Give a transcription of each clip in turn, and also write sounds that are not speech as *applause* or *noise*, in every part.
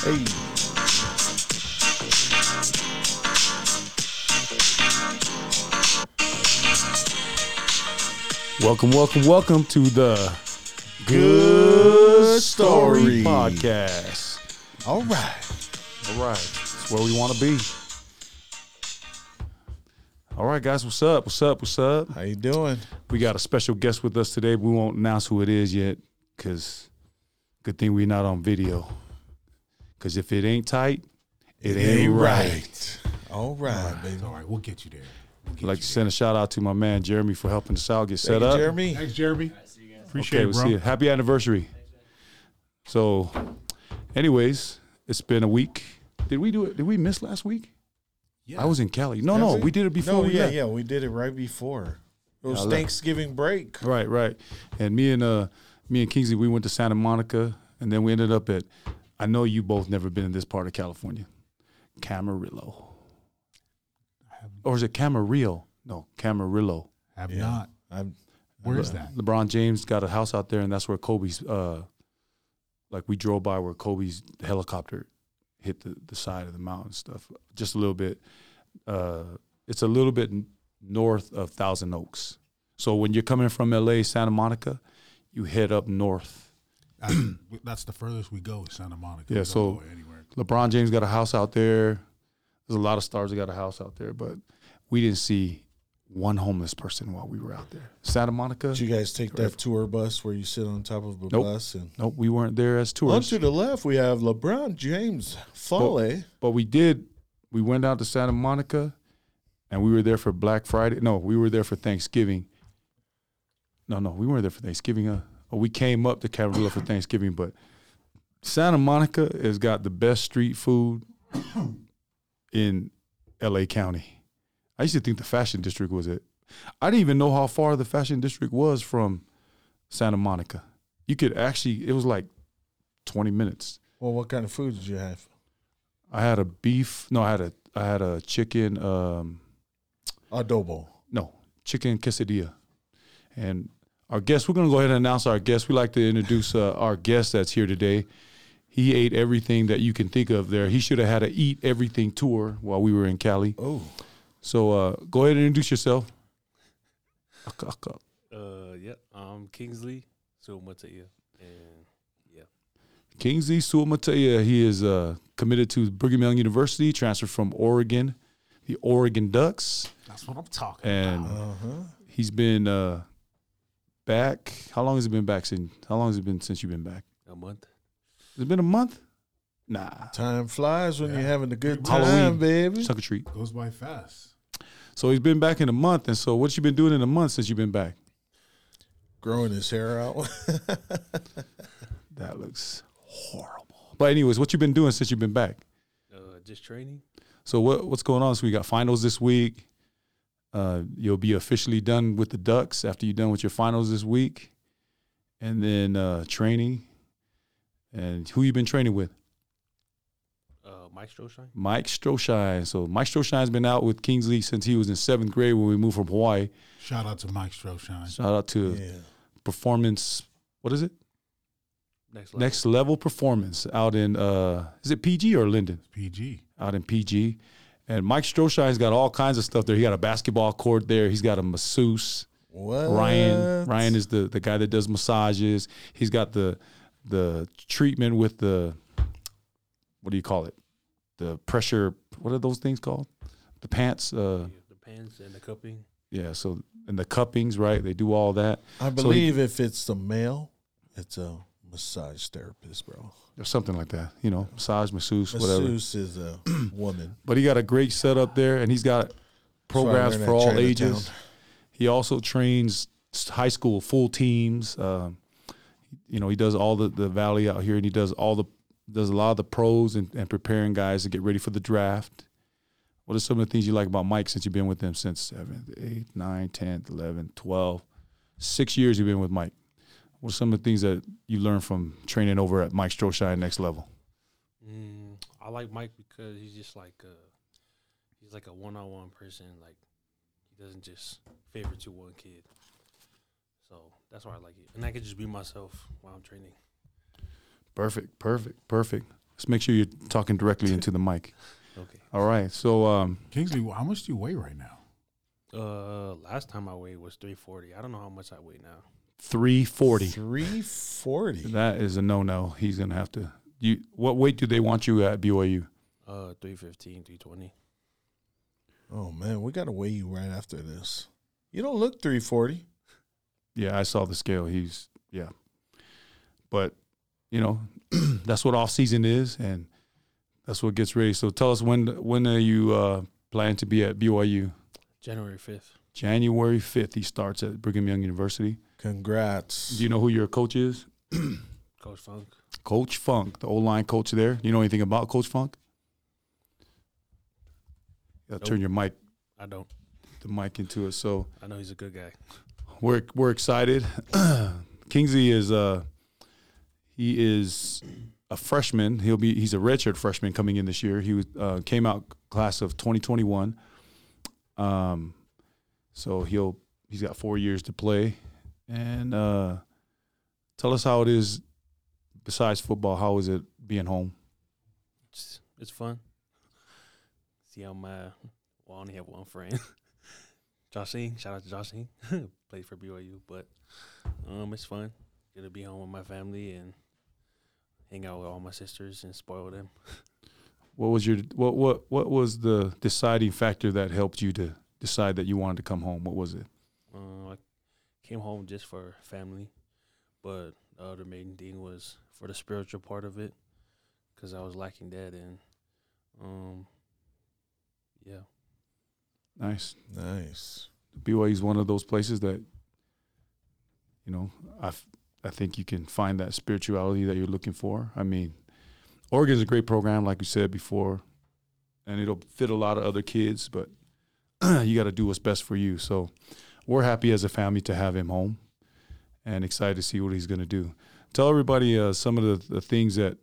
Hey. Welcome, welcome, welcome to the Good Story. Podcast. All right. All right, it's where we want to be. All right, guys, what's up? What's up? What's up? How you doing? We got a special guest with us today. We won't announce who it is yet, cause good thing we're not on video. Cause if it ain't tight, it, ain't, right. All right, baby. All right, we'll get you there. We'll get I'd like you to send a shout out to my man Jeremy for helping us out get set you, up. Jeremy. Thanks, Jeremy. Appreciate Okay, it, we'll bro. see you. Happy anniversary. So, anyways, it's been a week. Did we do it? Did we miss last week? Yeah. I was in Cali. No, Have no, we? we did it before No, we yeah, left. yeah, we did it right before. It was I left. Thanksgiving break. Right, right. And me and uh, me and Kingsley, we went to Santa Monica, and then we ended up at. I know you both never been in this part of California, Camarillo, or is it Camarillo? No, Camarillo. Have Yeah. not. I'm, Where's Le- that? LeBron James got a house out there, and that's where Kobe's. Uh, like we drove by where Kobe's helicopter hit the, the side of the mountain stuff. Just a little bit. Uh, it's a little bit north of Thousand Oaks. So when you're coming from LA, Santa Monica, you head up north. That's, that's the furthest we go, is Santa Monica. Yeah, so- anywhere. LeBron James got a house out there. There's a lot of stars that got a house out there, but we didn't see one homeless person while we were out there. Santa Monica. did you guys take that tour bus where you sit on top of a Nope. bus and Nope, we weren't there as on tourists. to the left we have LeBron James Foley. But we did. We went out to Santa Monica, and we were there for Black Friday. No, we were there for Thanksgiving. No, no, we weren't there for Thanksgiving. Uh, we came up to Camarillo for Thanksgiving, but Santa Monica has got the best street food in L.A. County. I used to think the Fashion District was it. I didn't even know how far the Fashion District was from Santa Monica. You could actually. It was like twenty minutes. Well, what kind of food did you have? I had a beef. No, I had a I had a chicken. Um, Adobo. no, chicken quesadilla. And our guest, we're gonna go ahead and announce our guest. We like to introduce uh, our guest that's here today. He ate everything that you can think of there. He should have had a eat everything tour while we were in Cali. Oh, So uh, go ahead and introduce yourself. Aka, aka. Uh, yeah, I'm Kingsley Suamataia, and yeah, Kingsley Suamataia. He is uh, committed to Brigham Young University, transferred from Oregon, the Oregon Ducks, That's what I'm talking and about. uh huh. He's been uh, back. How long has it been back since? How long has it been since you've been back? a month. Has it been a month? Nah. Time flies when Yeah. you're having a good Halloween. time, baby. Suck a treat. Goes by fast. So he's been back in a month. And so what you been doing in a month since you've been back? Growing his hair out. *laughs* That looks horrible. But anyways, what you been doing since you've been back? Uh, just training. So what what's going on? So we got finals this week. Uh, you'll be officially done with the Ducks after you're done with your finals this week, and then uh, training. And who you been training with? Uh, Mike Stroshine. Mike Stroshine. So Mike Stroshine's been out with Kingsley since he was in seventh grade when we moved from Hawaii. Shout out to Mike Stroshine. Shout out to yeah. Performance. What is it? Next level. Next Level Performance out in uh is it PG or Lindon? PG. Out in PG. And Mike Stroshine's got all kinds of stuff there. He got a basketball court there. He's got a masseuse. What? Ryan. Ryan is the the guy that does massages. He's got the the treatment with the what do you call it? The pressure. What are those things called? The pants. Uh, Yeah, the pants and the cupping. yeah. So and the cuppings, right? They do all that. I So he- believe if it's the male, it's a massage therapist, bro. Or something like that. You know, massage, masseuse, whatever. Masseuse is a *clears throat* woman. But he got a great setup there, and he's got programs for all ages. He also trains high school full teams. Um, you know, he does all the, the valley out here, and he does all the does a lot of the pros and, and preparing guys to get ready for the draft. What are some of the things you like about Mike since you've been with him since seventh, eighth, ninth, tenth, eleventh, twelve, six years you've been with Mike? What are some of the things that you learned from training over at Mike Stroshine Next Level? Mm, I like Mike because he's just like uh he's like a one-on-one person. Like he doesn't just favor to one kid. So that's why I like it, and I can just be myself while I'm training. Perfect, perfect, perfect. Let's make sure you're talking directly into the mic. *laughs* Okay. All right. So um, Kingsley, how much do you weigh right now? Uh, last time I weighed was 340. I don't know how much I weigh now. 340. 340. That is a no no. He's gonna have to. You. What weight do they want you at BYU? Uh, 315, 320. Oh, man. We got to weigh you right after this. You don't look 340. Yeah, I saw the scale. He's yeah, but you know *clears throat* that's what off season is, and that's what gets ready. So tell us when when are you uh, planning to be at BYU? January 5th. January fifth. He starts at Brigham Young University. Congrats. Do you know who your coach is? *clears throat* Coach Funk. Coach Funk, the old line coach there. Do you know anything about Coach Funk? Yeah, Nope. turn your mic I don't. the mic into it. So I know he's a good guy. we're we're excited. *clears throat* Kingsley is uh he is a freshman. He'll be he's a redshirt freshman coming in this year. He was uh, came out class of 2021. Um, so he'll he's got four years to play, and uh, tell us how it is. Besides football, how is it being home? It's, it's fun. See how my well, I only have one friend. *laughs* Joshing, shout out to Joshing, *laughs* plays for BYU, but um, it's fun. To be home with my family and hang out with all my sisters and spoil them. What was your what what what was the deciding factor that helped you to decide that you wanted to come home? What was it? Uh, I came home just for family, but the other main thing was for the spiritual part of it, because I was lacking that, and um, yeah, Nice. Nice. BYU is one of those places that, you know, I I think you can find that spirituality that you're looking for. I mean, Oregon's a great program, like you said before, and it'll fit a lot of other kids, but *clears throat* you got to do what's best for you. So we're happy as a family to have him home, and excited to see what he's going to do. Tell everybody uh, some of the, the things that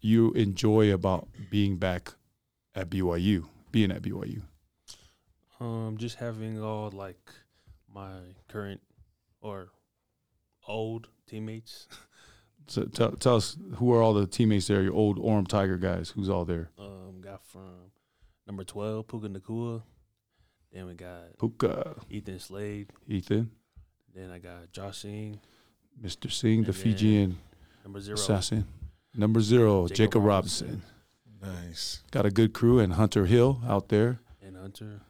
you enjoy about being back at BYU, being at BYU. um, just having all like my current or old teammates. *laughs* So tell, tell us who are all the teammates there, your old Orem Tiger guys, who's all there? Um, got from number twelve Puka Nacua. Then we got Puka, Ethan Slade. Ethan, Then I got Josh Singh. Mr. Singh, the And then Fijian Number zero. assassin. Number zero, Jacob Jacob, Robinson. Robinson. Nice. Got a good crew and Hunter Hill out there. And Hunter.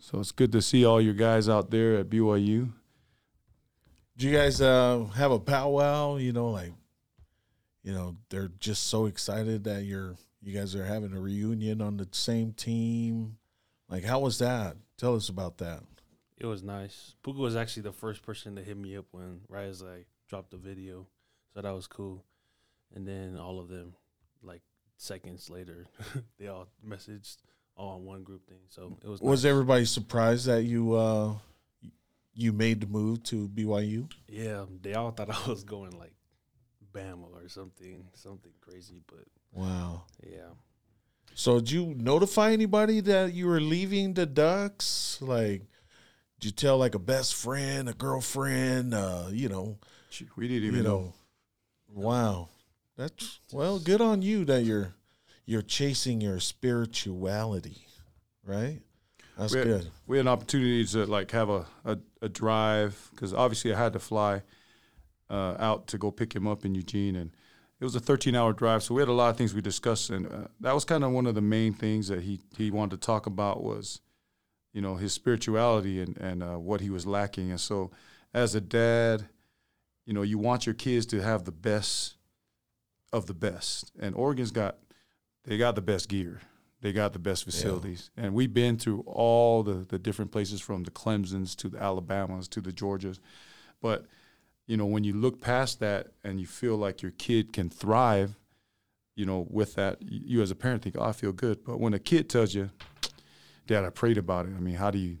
So it's good to see all your guys out there at BYU. Do you guys uh, have a powwow? You know, like, you know, they're just so excited that you're you guys are having a reunion on the same team. Like, how was that? Tell us about that. It was nice. Puka was actually the first person to hit me up when right as I dropped the video, so that was cool. And then all of them, like seconds later, *laughs* they all messaged all on one group thing. So it was. Was nice. everybody surprised that you uh, you made the move to BYU? Yeah, they all thought *laughs* I was going like Bama or something, something crazy. But Wow. yeah, So did you notify anybody that you were leaving the Ducks? Like, did you tell like a best friend, a girlfriend? Uh, you know, We didn't you even know. know. Wow, that's well, good on you that you're you're chasing your spirituality, right? That's We had- good. We had an opportunity to like have a, a, a drive because obviously I had to fly uh, out to go pick him up in Eugene, and it was a 13 hour drive. So we had a lot of things we discussed, and uh, that was kind of one of the main things that he he wanted to talk about was, you know, his spirituality and and uh, what he was lacking. And so, as a dad, you know, you want your kids to have the best of the best, and Oregon's got they got the best gear. They got the best facilities, and we've been through all the the different places from the Clemson's to the Alabamas to the Georgias, but you know when you look past that and you feel like your kid can thrive, you know with that you, as a parent think oh, I feel good, but when a kid tells you, Dad, I prayed about it. I mean, how do you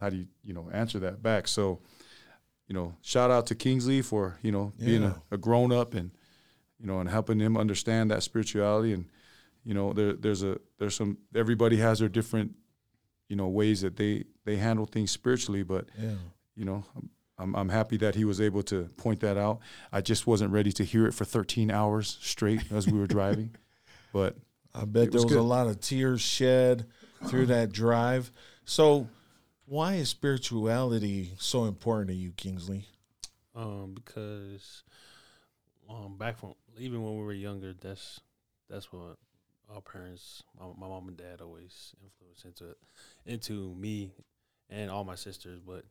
how do you you know answer that back? So, you know, shout out to Kingsley for you know being a, a grown up and you know and helping him understand that spirituality and you know there there's a there's some everybody has their different you know ways that they they handle things spiritually but Yeah. you know I'm, I'm happy that he was able to point that out. I just wasn't ready to hear it for 13 hours straight as we were driving, *laughs* but I bet It there was was a lot of tears shed through that drive. So, why is spirituality so important to you, Kingsley? Um, because um, back from even when we were younger, that's that's what our parents, my, my mom and dad, always influenced into into me and all my sisters. But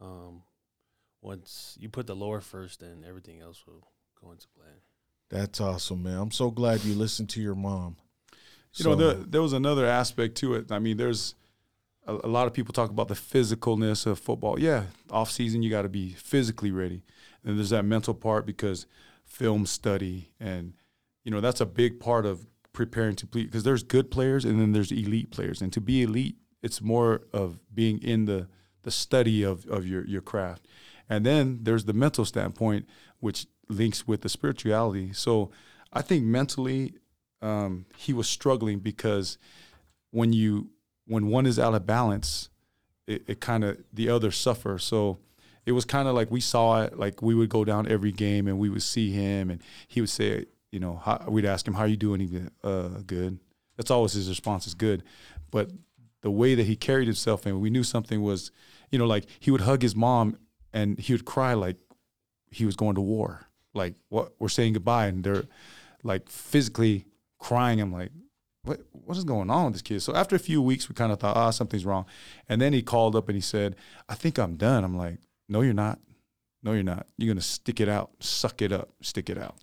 um, once you put the lower first, then everything else will go into play. That's awesome, man. I'm so glad you listened to your mom. You know, there, there was another aspect to it. I mean, there's a, a lot of people talk about the physicalness of football. Yeah, off season you got to be physically ready, and there's that mental part because film study and you know that's a big part of preparing to play because there's good players and then there's elite players, and to be elite, it's more of being in the the study of of your your craft, and then there's the mental standpoint which links with the spirituality. So I think mentally um, he was struggling because when you when one is out of balance, it, it kind of the other suffer. So it was kind of like we saw it. Like we would go down every game and we would see him, and he would say, you know, how, we'd ask him, "How you doing?" He'd "Uh, good." That's always his response is good, but the way that he carried himself, and we knew something was, you know, like he would hug his mom and he would cry like he was going to war. Like what we're saying goodbye, and they're like physically crying. I'm like, what what is going on with this kid? So after a few weeks, we kind of thought, ah, something's wrong. And then he called up and he said, I think I'm done. I'm like, no, you're not. No, you're not. You're gonna stick it out, suck it up, stick it out.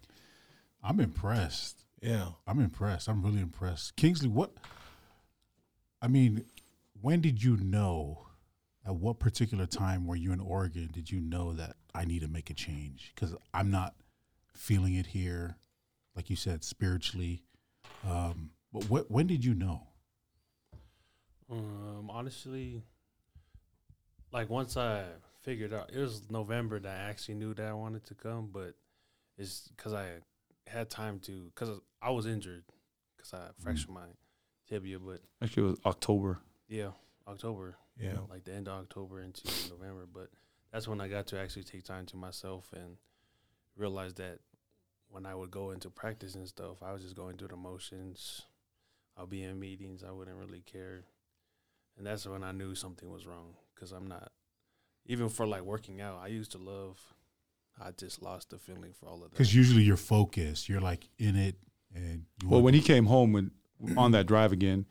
I'm impressed. Yeah. I'm impressed. I'm really impressed. Kingsley, what? I mean, when did you know? At what particular time were you in Oregon? Did you know that I need to make a change? Because I'm not feeling it here, like you said, spiritually. Um, but what? When did you know? Um, honestly, like once I figured out, it was November that I actually knew that I wanted to come, but it's because I had time to, because I was injured, because I fractured my tibia, but Actually, it was October. yeah, October, Yeah. like the end of October into November, but that's when I got to actually take time to myself and realize that when I would go into practice and stuff, I was just going through the motions. I'll be in meetings, I wouldn't really care. And that's when I knew something was wrong because I'm not, even for like working out, I used to love, I just lost the feeling for all of that. Because usually you're focused. You're like in it, and you Well, want- when he came home when, on that drive again,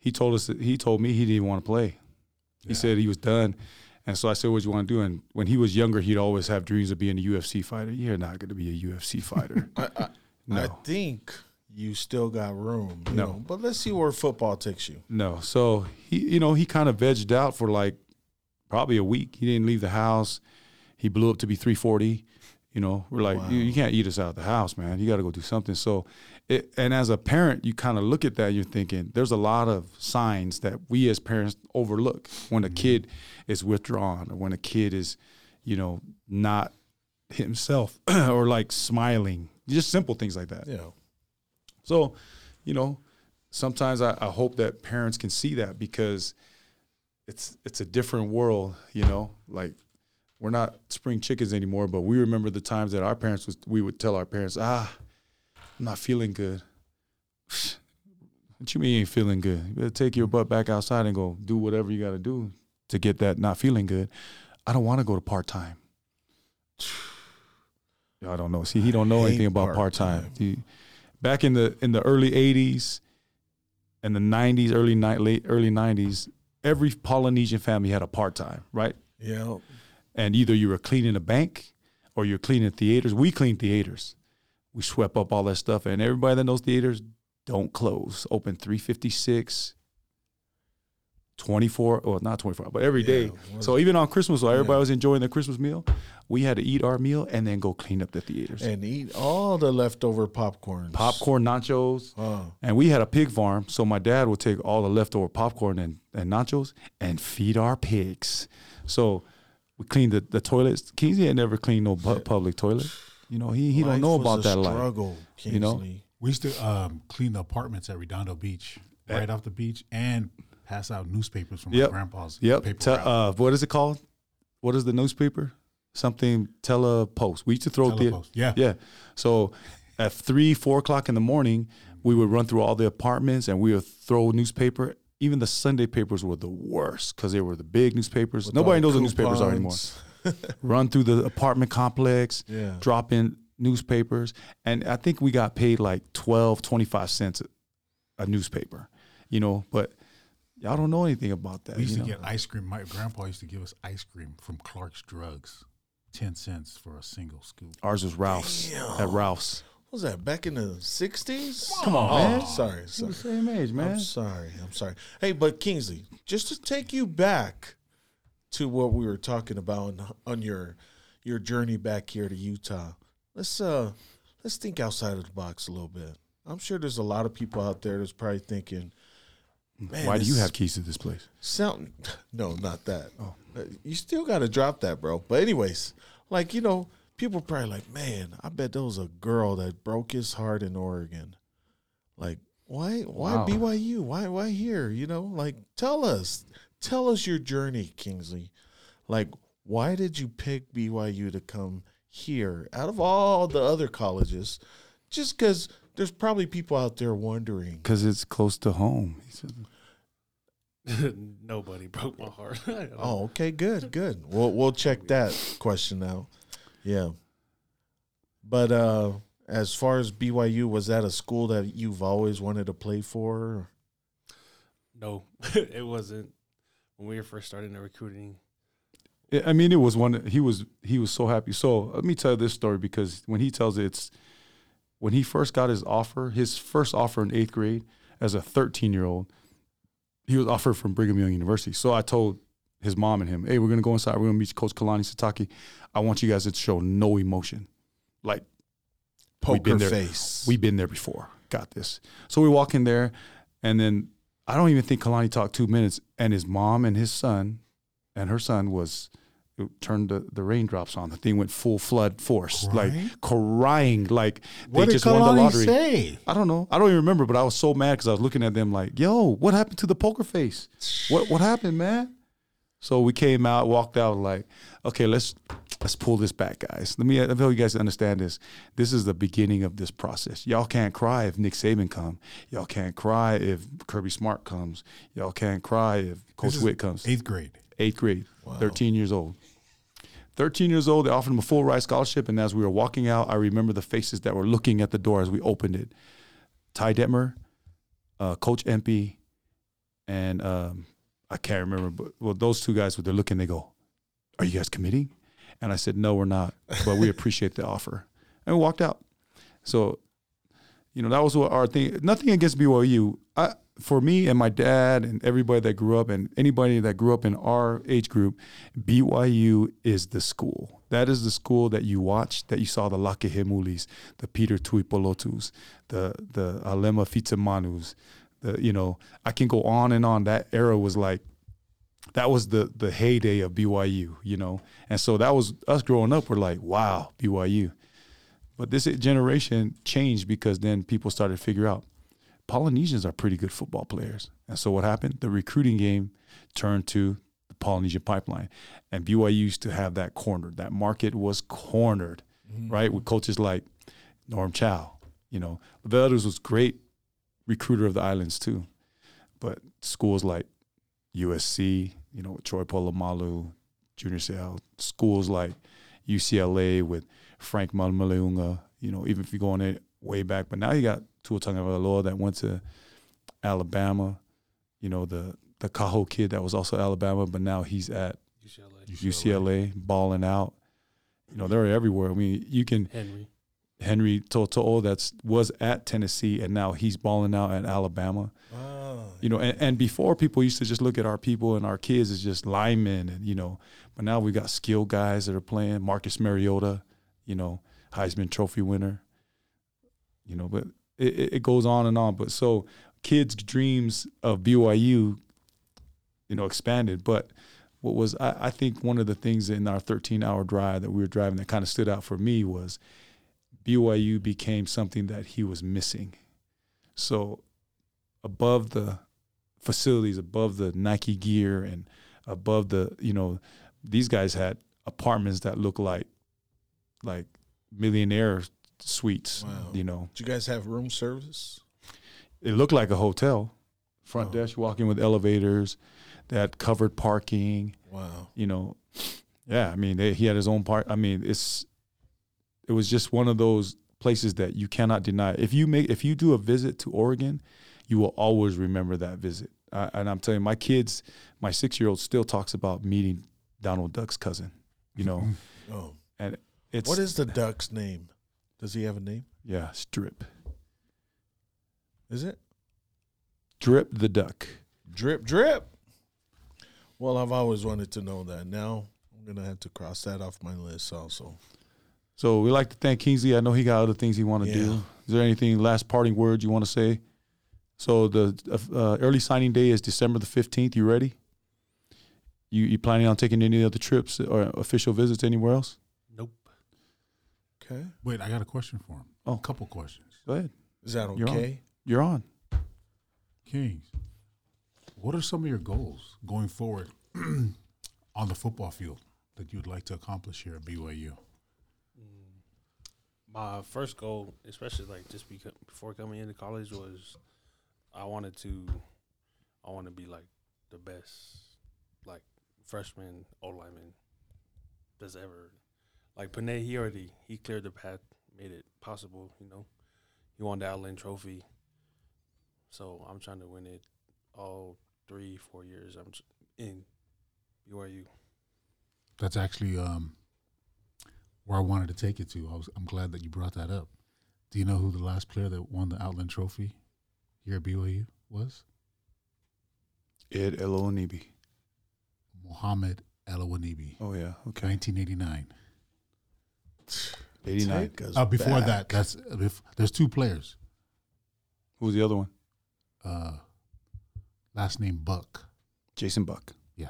he told us that he told me he didn't want to play. He said he was done. And so I said, "What do you want to do?" And when he was younger, he'd always have dreams of being a UFC fighter. You're not going to be a UFC fighter. *laughs* I, I, no, I think you still got room. You No. know, but let's see where football takes you. no. So he, you know, he kind of vegged out for like probably a week. He didn't leave the house. He blew up to be 340. You know, we're like, Wow. you, you can't eat us out of the house, man. You got to go do something. So, it, and as a parent, you kind of look at that. And you're thinking, there's a lot of signs that we as parents overlook when a kid is withdrawn or when a kid is, you know, not himself *clears throat* or like smiling. Just simple things like that. Yeah. So, you know, sometimes I, I hope that parents can see that because it's it's a different world, you know. Like we're not spring chickens anymore, but we remember the times that our parents was we would tell our parents, ah, I'm not feeling good. What you mean you ain't feeling good? You better take your butt back outside and go do whatever you gotta do to get that not feeling good. I don't want to go to part time. I *sighs* don't know. See, he don't know anything about part time. Back in the in the early '80s and the '90s, early ni- late early '90s, every Polynesian family had a part time, right? Yeah. And either you were cleaning a bank or you're cleaning theaters. We cleaned theaters. We swept up all that stuff, and everybody that knows theaters don't close. Open 356, 24, well, not 24, but every day. Yeah. So even on Christmas, while everybody Yeah. was enjoying their Christmas meal, we had to eat our meal and then go clean up the theaters. And eat all the leftover popcorn. Popcorn, nachos, Oh, and we had a pig farm, so my dad would take all the leftover popcorn and, and nachos and feed our pigs. So we cleaned the, the toilets. Kingsley had never cleaned no pu- public toilet. You know, he, he don't know about a that life. struggle, you know? We used to um, clean the apartments at Redondo Beach, Yeah. right off the beach, and pass out newspapers from Yep. my grandpa's Yep. paper Te- uh, what is it called? What is the newspaper? something telepost. We used to throw the Yeah. yeah. So at three, four o'clock in the morning, we would run through all the apartments and we would throw newspaper. Even the Sunday papers were the worst because they were the big newspapers. With Nobody knows the what newspapers are anymore. Coupons. *laughs* Run through the apartment complex, Yeah. drop in newspapers. And I think we got paid like 12, 25 cents a, a newspaper, you know, but y'all don't know anything about that. We used you to know? get ice cream. My grandpa used to give us ice cream from Clark's Drugs, ten cents for a single scoop. Ours was Ralph's at Ralph's. What was that back in the sixties? Come on, oh, man. Sorry, We're sorry. the same age, man. I'm sorry. I'm sorry. Hey, but Kingsley, just to take you back to what we were talking about on, on your your journey back here to Utah. Let's uh let's think outside of the box a little bit. I'm sure there's a lot of people out there that's probably thinking, Man, Why do you have keys to this place? Sound *laughs* no, not that. Oh. Uh, You still got to drop that, bro. But anyways, like you know, people probably like, man, I bet there was a girl that broke his heart in Oregon. Like, why, why Wow. BYU? Why, why here? You know, like, tell us, tell us your journey, Kingsley. Like, why did you pick BYU to come here out of all the other colleges? Just because there's probably people out there wondering. Because it's close to home. He said, *laughs* Nobody broke my heart. *laughs* Oh, okay, good, good. We'll we'll check that question out. Yeah. But uh as far as BYU, was that a school that you've always wanted to play for? no, *laughs* it wasn't. When we were first starting the recruiting, I mean, it was one. He was he was so happy. So let me tell you this story because when he tells it, it's when he first got his offer, his first offer in eighth grade as a 13 year old, he was offered from Brigham Young University. So I told his mom and him, "Hey, we're gonna go inside. We're gonna meet Coach Kalani Sitake. I want you guys to show no emotion, like We've Poker been there. face. We've been there before. Got this. So we walk in there, and then I don't even think Kalani talked two minutes, and his mom and his son, and her son was turned the, the raindrops on. The thing went full flood force, Crying? like crying, like What they just won the lottery. say? I don't know. I don't even remember, but I was so mad because I was looking at them like, "Yo, what happened to the poker face? What what happened, man?" So we came out, walked out, like, "Okay, let's let's pull this back, guys. Let me let me help you guys understand this. This is the beginning of this process. Y'all can't cry if Nick Saban come. Y'all can't cry if Kirby Smart comes. Y'all can't cry if Coach Witt comes. Eighth grade. Eighth grade, 13 years old. 13 years old, they offered him a full ride scholarship. And as we were walking out, I remember the faces that were looking at the door as we opened it. Ty Detmer, uh, Coach Empey, and um, I can't remember, but well, those two guys, they're looking, they go, Are you guys committing? And I said, No, we're not, but we appreciate the offer. And we walked out. So, you know, that was what our thing. Nothing against BYU. I, for me and my dad and everybody that grew up and anybody that grew up in our age group, BYU is the school. That is the school that you watched, that you saw the Lakehemulis, the Peter Tuipulotus, the the Alema Fitisemanus, the you know, I can go on and on. That era was like that was the the heyday of BYU, you know. And so that was us growing up, we're like, wow, BYU. But this generation changed because then people started to figure out Polynesians are pretty good football players. And so what happened? The recruiting game turned to the Polynesian pipeline. And BYU used to have that cornered. That market was cornered, mm-hmm. right? With coaches like Norm Chow. You know, Velders was great recruiter of the islands too. But schools like USC, you know, Troy Polamalu, Junior Seau, schools like UCLA with Frank Manumaleuga, you know, even if you go on it way back. But now you got Tua Tagovailoa that went to Alabama, you know, the the Cajo kid that was also Alabama, but now he's at UCLA, UCLA balling out. You know, they're everywhere. I mean, you can Henry. Henry To'oTo'o that's was at Tennessee and now he's balling out at Alabama. Ah, You know, and, and before people used to just look at our people and our kids as just linemen and you know, but now we got skilled guys that are playing. Marcus Mariota, you know, Heisman Trophy winner. You know, but it, it- goes on and on. But so kids' dreams of BYU, you know, expanded. But what was I, I think one of the things in our 13 hour drive that we were driving that kind of stood out for me was BYU became something that he was missing. So above the facilities, above the Nike gear and above the, you know, these guys had apartments that look like like millionaire suites. Wow. You know, Do you guys have room service? it looked like a hotel. Front Oh. desk, walking with elevators, that covered parking. Wow. You know, yeah. I mean, they, he had his own part. I mean, it's it was just one of those places that you cannot deny. If you make if you do a visit to Oregon, you will always remember that visit. I, and I'm telling you, my kids, my six year old still talks about meeting Donald Duck's cousin. You know, mm-hmm. *laughs* Oh. it's What is the duck's name? Does he have a name? yeah, Strip, Is it? Drip the Duck. Drip, drip. Well, I've always wanted to know that. Now I'm gonna have to cross that off my list also. So we like to thank Kingsley. I know he got other things he want to Yeah. do. Is there anything last parting words you want to say? So the uh, early signing day is December the fifteenth. You ready? You you planning on taking any other trips or official visits anywhere else? Nope. Okay. Wait, I got a question for him. Oh. a couple questions. Go ahead. Is that You're on. okay? You're on. Kings, what are some of your goals going forward *clears throat* on the football field that you'd like to accomplish here at BYU? Mm, My first goal, especially like just because before coming into college, was I wanted to, I want to be like the best, like freshman O lineman that's ever. Like Penei, he already he cleared the path, made it possible. You know, he won the Outland Trophy. So I'm trying to win it all three, four years. I'm in BYU. That's actually um, where I wanted to take it to. I was, I'm glad that you brought that up. Do you know who the last player that won the Outland Trophy here at BYU was? Ed Elonibi. Mohammed Elewonibi, Oh yeah. Okay. 1989. Eighty nine. Uh, before back. that, that's uh, there's two players. Who was the other one? Uh, last name Buck. Jason Buck. Yeah,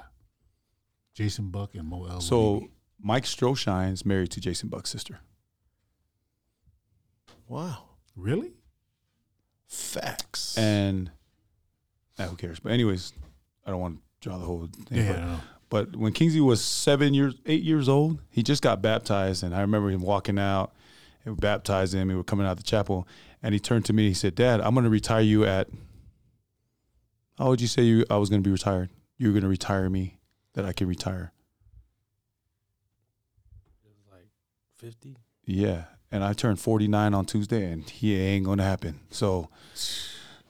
Jason Buck and Mo El. So Mike Stroshine's married to Jason Buck's sister. Wow. really? Facts. And who cares? But anyways, I don't want to draw the whole thing. Yeah, but- no. But when Kingsley was seven years, eight years old, he just got baptized, and I remember him walking out and we baptized him. We were coming out of the chapel, and he turned to me. and He said, "Dad, I'm going to retire you at. How would you say you? I was going to be retired. You were going to retire me, that I can retire. It was like fifty. Yeah, and I turned 49 on Tuesday, and he ain't going to happen. So,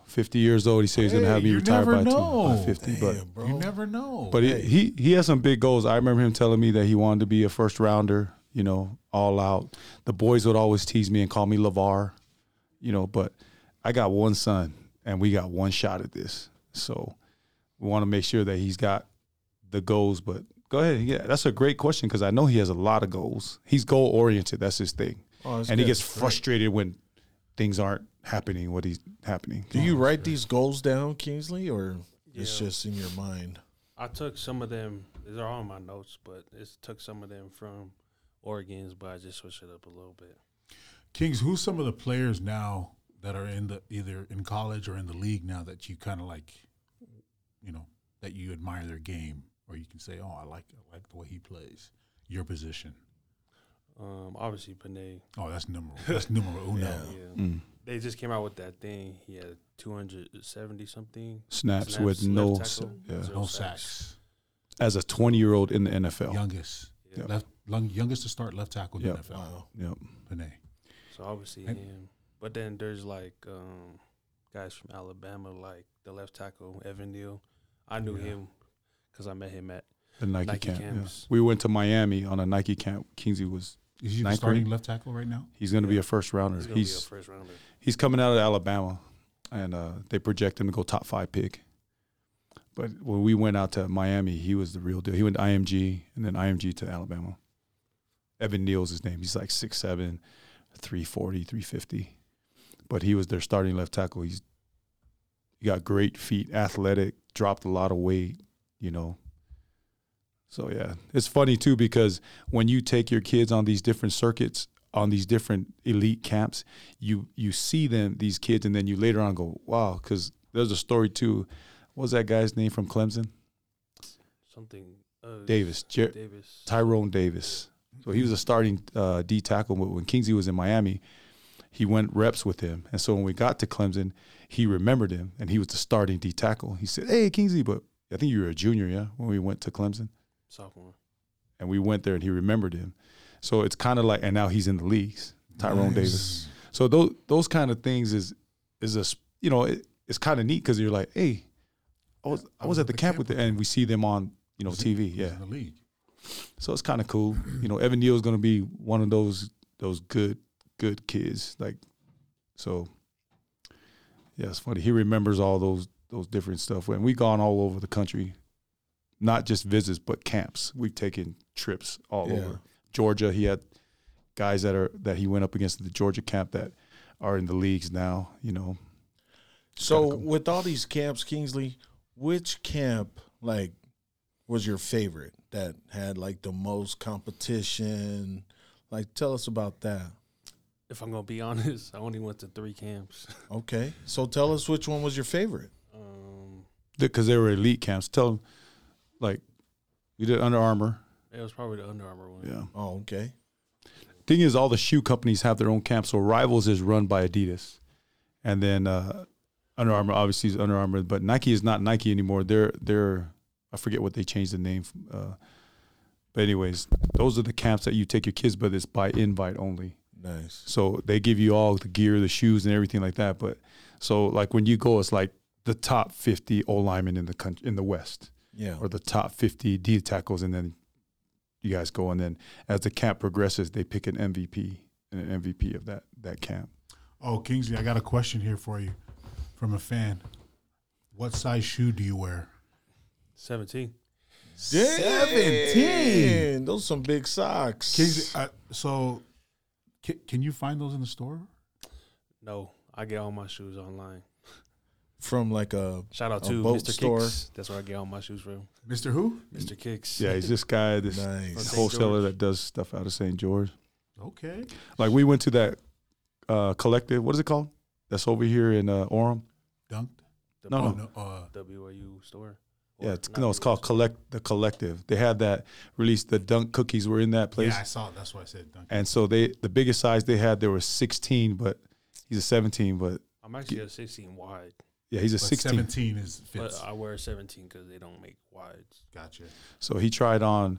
50 years old, he said he's going to have me retired by, two, by know. 50. But bro. You never know. But Hey. he, he he has some big goals. I remember him telling me that he wanted to be a first rounder. You know, all out. The boys would always tease me and call me Lavar. You know, but I got one son, and we got one shot at this. So we want to make sure that he's got the goals. But go ahead. Yeah, that's a great question because I know he has a lot of goals. He's goal oriented. That's his thing, Oh, that's and he good. gets Great. frustrated when things aren't happening. What he's happening. Do you write these goals down, Kingsley, or it's just in your mind? I took some of them. They're all in my notes, but it took some of them from Oregon's, but I just switched it up a little bit. Kings, who's some of the players now that are in the either in college or in the league now that you kind of like, you know, that you admire their game, or you can say, "Oh, I like I like the way he plays." Your position. Um, obviously Penei. Oh, that's number that's numero uno. Yeah. Yeah. Mm. They just came out with that thing. He had 270 something Snaps, snaps, with no, tackle, s- yeah. No sacks. sacks. as a 20 year old in the NFL. Youngest, Yeah. left, lung, youngest to start left tackle in Yep. the NFL. Wow. Yep. Penei. So obviously And- him. But then there's like um, guys from Alabama, like the left tackle Evan Neal. I knew Yeah. him because I met him at The Nike, Nike camp. yeah. We went to Miami on a Nike camp. Kingsley was Is he the starting grade? left tackle right now? he's going to be a first rounder. he's He's gonna he's, be a first rounder. coming out of Alabama, and uh, they project him to go top five pick. But when we went out to Miami, he was the real deal. He went to IMG and then IMG to Alabama. Evan Neal's his name. He's like 6'7", 340, 350. But he was their starting left tackle. He's he got great feet, athletic, dropped a lot of weight, you know. So yeah, it's funny too because when you take your kids on these different circuits, on these different elite camps, you you see them these kids, and then you later on go, wow, because there's a story too. What was that guy's name from Clemson? Something Uh, Davis, Jer- Davis. Tyrone Davis. So he was a starting uh, D tackle. But when Kingsley was in Miami, he went reps with him. And so when we got to Clemson, he remembered him, and he was the starting D tackle. He said, "Hey, Kingsley, but I think you were a junior, yeah, when we went to Clemson." Sophomore. and we went there and he remembered him. So it's kind of like, and now he's in the leagues, Tyrone Nice. Davis. So those those kind of things is is a you know it, it's kind of neat because you're like, hey, I was I was at the camp with it, and we see them on you know He's TV, yeah. in the league. So it's kind of cool. You know, Evan Neal's gonna be one of those those good good kids. Like, so yeah, it's funny. He remembers all those those different stuff. And we gone all over the country, not just visits but camps. We've taken trips all Yeah. over Georgia. He had guys that are that he went up against at the Georgia camp that are in the leagues now. You know, So cool. with all these camps, Kingsley, which camp like was your favorite that had like the most competition? Like, tell us about that. If I'm gonna be *laughs* honest, I only went to three camps. Okay, so tell us which one was your favorite. Um, because they were elite camps. Tell them, like, we did Under Armour. it was probably the Under Armour one. Yeah. Oh, okay. thing is all the shoe companies have their own camps so rivals is run by adidas and then uh under armour obviously is under armour but nike is not nike anymore they're they're i forget what they changed the name uh but anyways those are the camps that you take your kids but it's by invite only Nice. so they give you all the gear the shoes and everything like that but so like when you go it's like the top 50 o linemen in the country in the west Yeah. or the top 50 D tackles, and then you guys go, and then as the camp progresses, they pick an MVP and an MVP of that that camp. Oh, Kingsley, I got a question here for you from a fan. What size shoe do you wear? Seventeen. Seventeen. Those some big socks. Kingsley, uh, so can, can you find those in the store? No, I get all my shoes online. From like a Shout out A to boat Mr. store. Kicks. That's where I get all my shoes from. Mr. Who? Mr. Kicks. Yeah, he's this guy, this nice. Wholesaler George. that does stuff out of St. George. Okay. Like we went to that uh, collective. What is it called? That's over here in uh, Orem. Dunked? The No, Oh, no. no. Uh, WRU store. Yeah, it's, no, it's called collect the collective. They had that release. The dunk cookies were in that place. yeah, I saw it. That's why I said Dunked. And so they the biggest size they had there was 16, but he's a 17. But I'm actually a 16 wide, yeah, he's a But 16. 17 is fits. but I wear 17 because they don't make wides. gotcha. So he tried on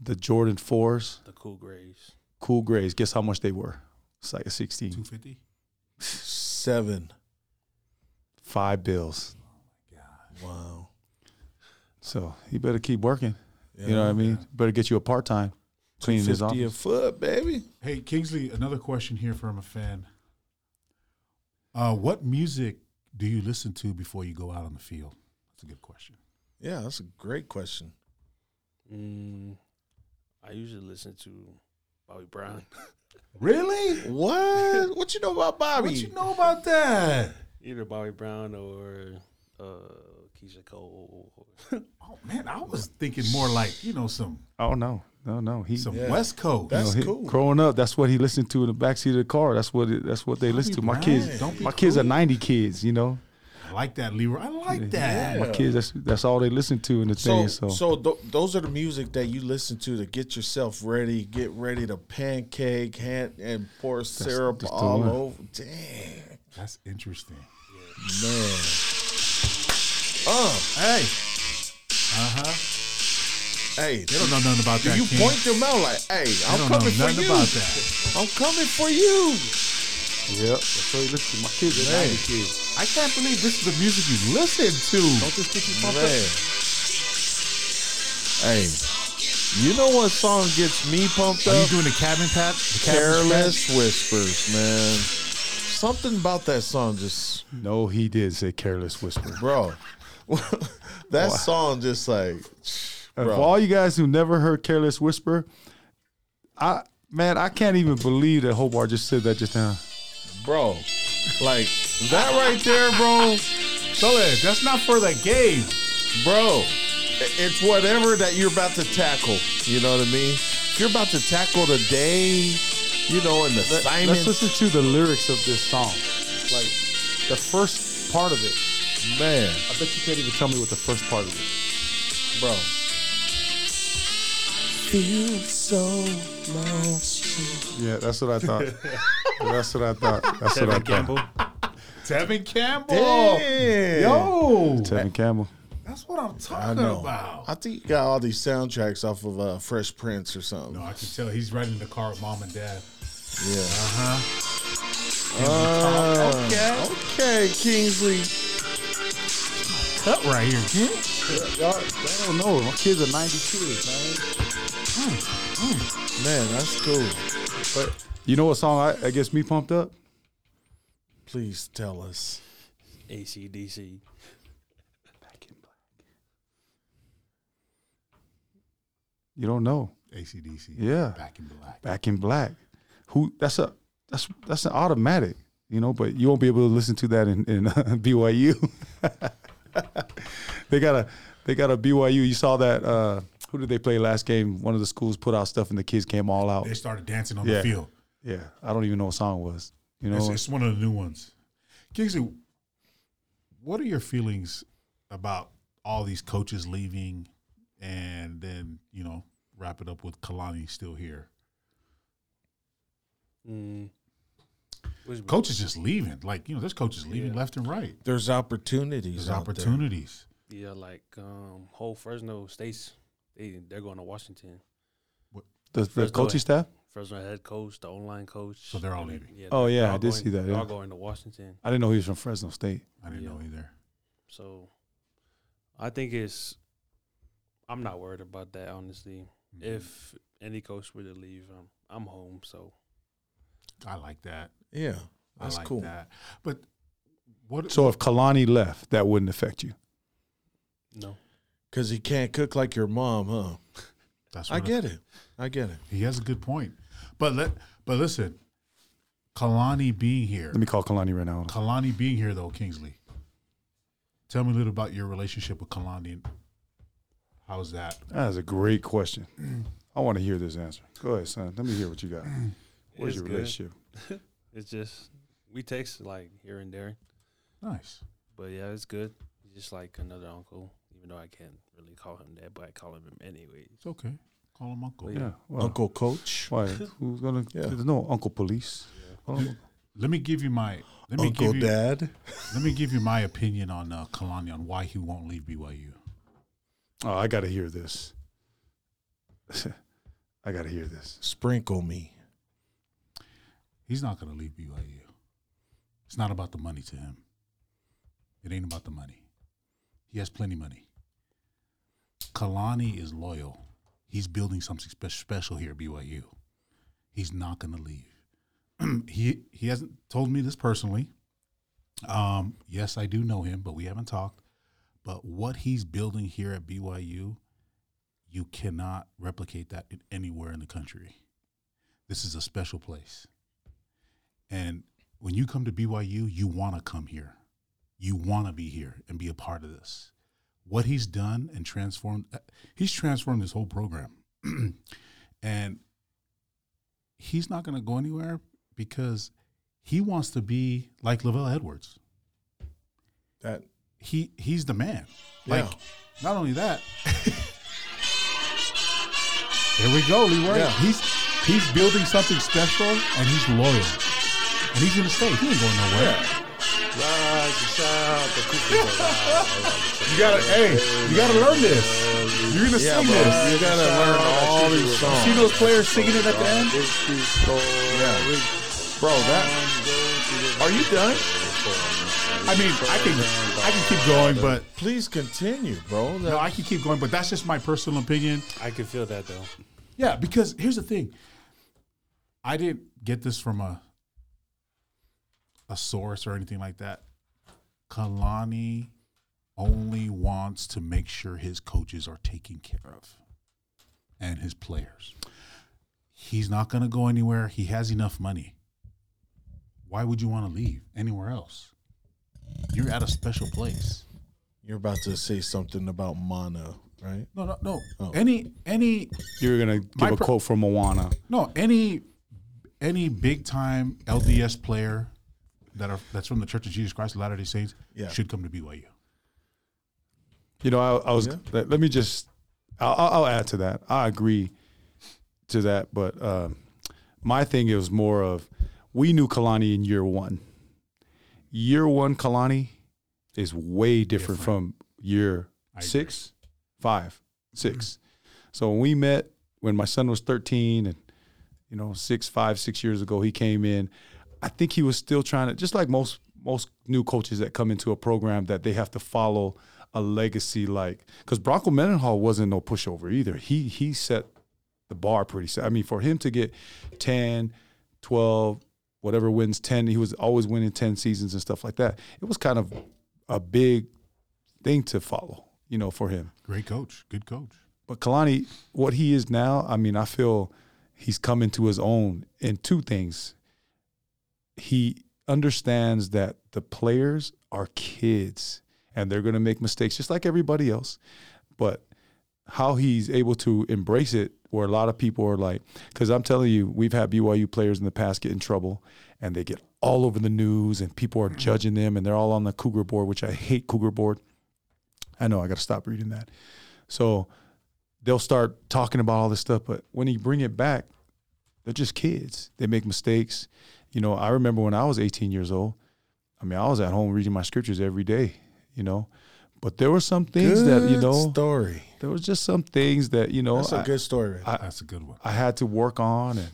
the Jordan fours, The cool grays. cool grays. Guess how much they were? It's like a 16. 250? Seven. Five bills. God. Wow. So he better keep working. Yeah. You know what I mean? Better get you a part time cleaning his 250 a office. foot, baby. Hey, Kingsley, another question here from a fan. Uh, what music do you listen to before you go out on the field? That's a good question. Yeah, that's a great question. Mm, I usually listen to Bobby Brown. *laughs* Really? What? What you know about Bobby? What you know about that? Either Bobby Brown or uh, Keyshia *laughs* Cole. Oh man, I was thinking more like you know some Oh no, no, no. He some Yeah. West Coast. That's you know, he- cool. Growing up, that's what he listened to in the backseat of the car. That's what it, that's what they Bobby listen to. My Brown, kids, don't be my kids are ninety kids. You know, I like that, Leroy. I like that. my kids. That's that's all they listen to in the So, thing. so, So, th- those are the music that you listen to to get yourself ready, get ready to pancake, hand, and pour syrup that's the all over. Dang, That's interesting. man. Uh, Hey. Uh huh. hey, They don't know nothing about that. you King. point them out like, hey, They I'm don't know coming for you. about that. I'm coming for you. yep, that's what he listen to. My kids are Man. ninety kids. I can't believe this is the music you listen to. Don't this get you pumped up? Hey, you know what song gets me pumped up? Are you doing the cabin pat? The cabin Careless Whispers, man. Something about that song just, No, he did say "Careless Whisper." bro. *laughs* that song just like, *sniffs* bro. for all you guys who never heard "Careless Whisper," I man, I can't even believe that Hobart just said that just now. bro. Like that right there, bro. Sully, that's not for the game. Bro, it's whatever that you're about to tackle. You know what I mean? If you're about to tackle the day, you know, an assignment, Let's listen to the lyrics of this song. Like the first part of it. Man, I bet you can't even tell me what the first part of it. bro. feel so lost. Yeah, *laughs* that's what I thought. that's what I thought. That's what I Tevin thought. Campbell. Tevin Campbell. Damn. Yo, Tevin Campbell. that's what I'm I talking know. about. I think he got all these soundtracks off of uh, Fresh Prince or something. No, I can tell he's riding in the car with mom and dad. Yeah. Uh huh. Uh, Okay. Okay, Kingsley. Cut right here, kid. Y'all, I don't know. My kids are 90 kids, man. Mm, mm. Man, that's cool. But you know what song I, I gets me pumped up? Please tell us. ACDC. Back in Black. You don't know. ACDC. Yeah. Back in black. Back in Black. Who? That's a that's that's an automatic. You know, but you won't be able to listen to that in, in *laughs* BYU. *laughs* *laughs* they got a they got a BYU. You saw that? Uh, who did they play last game? One of the schools put out stuff and the kids came all out. They started dancing on Yeah. the field. Yeah, I don't even know what song it was. You know, It's, it's one of the new ones. Kingsley, what are your feelings about all these coaches leaving and then, you know, wrap it up with Kalani still here? Mm. Which- Coaches just leaving. Like, you know, there's coaches leaving Yeah. left and right. There's opportunities. There's out there. opportunities. Yeah, like um, whole Fresno states, they they're going to Washington. the, the Fresno- coaching staff. Fresno head coach, the online coach. So they're all leaving. Yeah, Oh, yeah, I did going- see that, They're yeah. all going to Washington. I didn't know he was from Fresno State. I didn't Yeah. know either. So I think it's. I'm not worried about that honestly. Mm-hmm. If any coach were to leave, I'm I'm home. So I like that. Yeah, that's I like cool. that. But what So if Kalani left, that wouldn't affect you. no. Because he can't cook like your mom, huh? that's I what get it. I get it. He has a good point. But let but listen, Kalani being here. Let me call Kalani right now. Kalani being here though, Kingsley. Tell me a little about your relationship with Kalani. How's that? That is a great question. *clears throat* I want to hear this answer. Go ahead, son. Let me hear what you got. What's your good. relationship? *laughs* It's just we text like here and there, Nice. but yeah, it's good. He's just like another uncle, even though I can't really call him that, but I call him him anyways. It's okay. Call him uncle. Yeah. Yeah. Well, Uncle Coach. Why? *laughs* Who's gonna? Yeah. There's no Uncle Police. Call him- Let me give you my let me Uncle give you Dad. let me give you my opinion on uh, Kalani on why he won't leave BYU. Oh, I got to hear this. *laughs* I got to hear this. Sprinkle me. He's not going to leave BYU. It's not about the money to him. It ain't about the money. He has plenty money. Kalani is loyal. He's building something spe- special here at BYU. He's not going to leave. *clears throat* he he hasn't told me this personally. Um, yes, I do know him, but we haven't talked. But what he's building here at BYU, you cannot replicate that anywhere in the country. This is a special place. And when you come to BYU, you want to come here. You want to be here and be a part of this. What he's done and transformed, uh, he's transformed this whole program. *clears throat* and he's not going to go anywhere because he wants to be like LaVell Edwards. That He he's the man. Like not only that. *laughs* there we go, Leroy. Yeah. He's he's building something special and he's loyal. And he's gonna stay. He ain't going nowhere. *laughs* You gotta hey, you gotta learn this. You're gonna yeah, sing bro. this. You gotta learn all these songs. See those players singing it at the end? Yeah. Bro, that are you done? I mean, I can I can keep going, but Please continue, bro. no, I can keep going, but that's just my personal opinion. I can feel that though. Yeah, because here's the thing. I didn't get this from a a source or anything like that. Kalani only wants to make sure his coaches are taken care of and his players. He's not going to go anywhere. He has enough money. Why would you want to leave anywhere else? You're at a special place. You're about to say something about Mana, right? No, no, no. Oh. Any any You're gonna give a per- quote from Moana. No, any any big time LDS player that are that's from the Church of Jesus Christ of Latter Day Saints Yeah. should come to BYU. You know, I, I was. Yeah. Let, let me just. I'll, I'll I'll add to that. I agree. to that, but um, my thing is more of we knew Kalani in year one. Year one Kalani is way different, Different. from year I agree. six, five, six. So when we met, when my son was 13 and, you know, six, five, six years ago, he came in, I think he was still trying to, just like most, most new coaches that come into a program that they have to follow a legacy like, because Bronco Mendenhall wasn't no pushover either. He, he set the bar pretty set. I mean, for him to get 10, 12, whatever wins 10, he was always winning 10 seasons and stuff like that. It was kind of a big thing to follow, you know, for him. Great coach. Good coach. But Kalani, what he is now, I mean, I feel he's coming to his own in two things. He understands that the players are kids and they're going to make mistakes just like everybody else. But how he's able to embrace it, where a lot of people are like, because I'm telling you, we've had BYU players in the past get in trouble and they get all over the news and people are judging them and they're all on the Cougar board, which I hate Cougar board. I know I got to stop reading that. So they'll start talking about all this stuff, but when you bring it back, they're just kids. They make mistakes. You know, I remember when I was 18 years old. I mean, I was at home reading my scriptures every day. You know, but there were some things that you know. story. There was just some things that you know. That's a I, good story. I- That's a good one. I had to work on and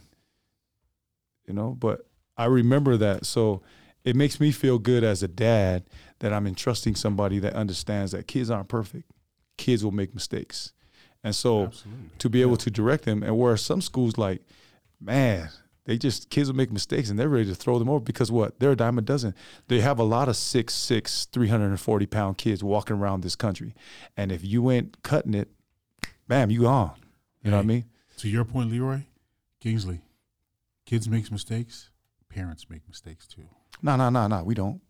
you know, but I remember that. So it makes me feel good as a dad that I'm entrusting somebody that understands that kids aren't perfect. Kids will make mistakes. And so Absolutely. to be able to direct them and where some schools like, man, they just kids will make mistakes and they're ready to throw them over because what? They're a dime a dozen. They have a lot of six, six, 340 pound kids walking around this country. And if you ain't cutting it, bam, you gone. You know what I mean? To your point, Leroy, Kingsley, kids makes mistakes. Parents make mistakes too. No, no, no, no. We don't.